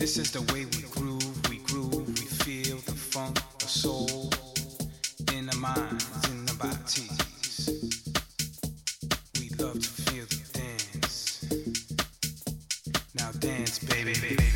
This is the way we groove, we groove, we feel the funk, the soul in the minds, in the bodies. We love to feel the dance. Now dance, baby, baby.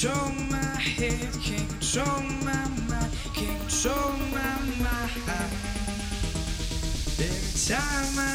control my head, can't control my mind, can't control my mind. Every time I.